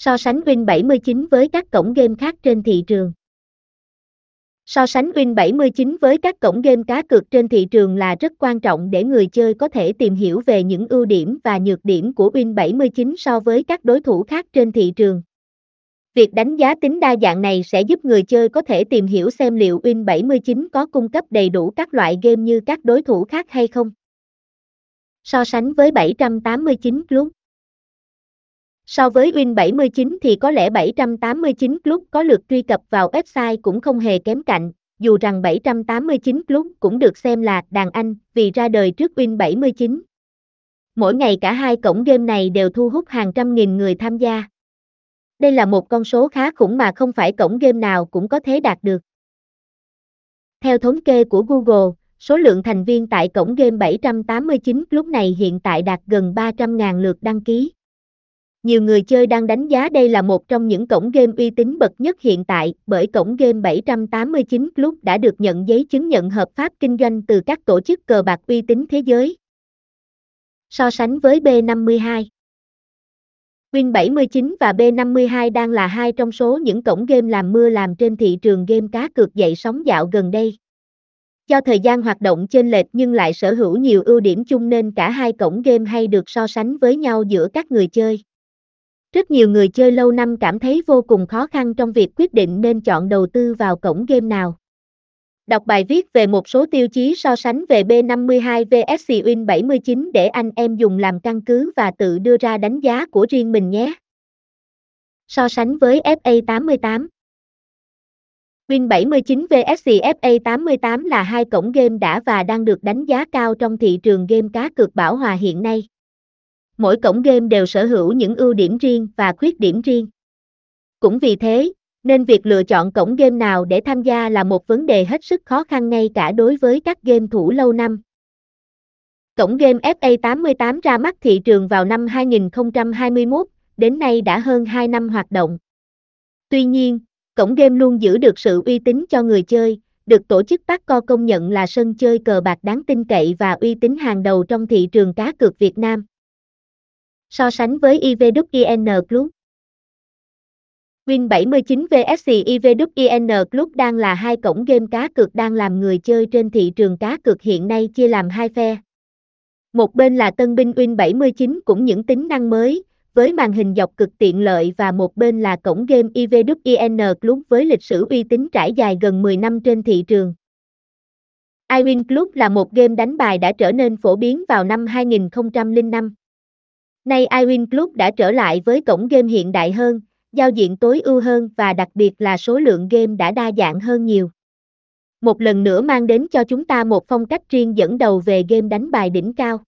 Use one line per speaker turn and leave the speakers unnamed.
So sánh Win 79 với các cổng game khác trên thị trường. So sánh Win 79 với các cổng game cá cược trên thị trường là rất quan trọng để người chơi có thể tìm hiểu về những ưu điểm và nhược điểm của Win 79 so với các đối thủ khác trên thị trường. Việc đánh giá tính đa dạng này sẽ giúp người chơi có thể tìm hiểu xem liệu Win 79 có cung cấp đầy đủ các loại game như các đối thủ khác hay không. So sánh với 789 Club So với Win 79 thì có lẽ 789 Club có lượt truy cập vào website cũng không hề kém cạnh, dù rằng 789 Club cũng được xem là đàn anh vì ra đời trước Win 79. Mỗi ngày cả hai cổng game này đều thu hút hàng trăm nghìn người tham gia. Đây là một con số khá khủng mà không phải cổng game nào cũng có thể đạt được. Theo thống kê của Google, số lượng thành viên tại cổng game 789 lúc này hiện tại đạt gần 300.000 lượt đăng ký. Nhiều người chơi đang đánh giá đây là một trong những cổng game uy tín bậc nhất hiện tại, bởi cổng game 789 Club đã được nhận giấy chứng nhận hợp pháp kinh doanh từ các tổ chức cờ bạc uy tín thế giới. So sánh với B52 Win 79 và B52 đang là hai trong số những cổng game làm mưa làm trên thị trường game cá cược dậy sóng dạo gần đây. Do thời gian hoạt động chênh lệch nhưng lại sở hữu nhiều ưu điểm chung nên cả hai cổng game hay được so sánh với nhau giữa các người chơi. Rất nhiều người chơi lâu năm cảm thấy vô cùng khó khăn trong việc quyết định nên chọn đầu tư vào cổng game nào. Đọc bài viết về một số tiêu chí so sánh về B52 VS Win 79 để anh em dùng làm căn cứ và tự đưa ra đánh giá của riêng mình nhé. So sánh với FA88 Win 79 vs FA 88 là hai cổng game đã và đang được đánh giá cao trong thị trường game cá cược bảo hòa hiện nay. Mỗi cổng game đều sở hữu những ưu điểm riêng và khuyết điểm riêng. Cũng vì thế, nên việc lựa chọn cổng game nào để tham gia là một vấn đề hết sức khó khăn ngay cả đối với các game thủ lâu năm. Cổng game FA88 ra mắt thị trường vào năm 2021, đến nay đã hơn 2 năm hoạt động. Tuy nhiên, cổng game luôn giữ được sự uy tín cho người chơi, được tổ chức PACO công nhận là sân chơi cờ bạc đáng tin cậy và uy tín hàng đầu trong thị trường cá cược Việt Nam. So sánh với IVWIN Club Win 79 vs IVWIN Club đang là hai cổng game cá cược đang làm người chơi trên thị trường cá cược hiện nay chia làm hai phe. Một bên là tân binh Win 79 cũng những tính năng mới, với màn hình dọc cực tiện lợi và một bên là cổng game IVWIN Club với lịch sử uy tín trải dài gần 10 năm trên thị trường. iWin Club là một game đánh bài đã trở nên phổ biến vào năm 2005. Nay iWin Club đã trở lại với cổng game hiện đại hơn, giao diện tối ưu hơn và đặc biệt là số lượng game đã đa dạng hơn nhiều. Một lần nữa mang đến cho chúng ta một phong cách riêng dẫn đầu về game đánh bài đỉnh cao.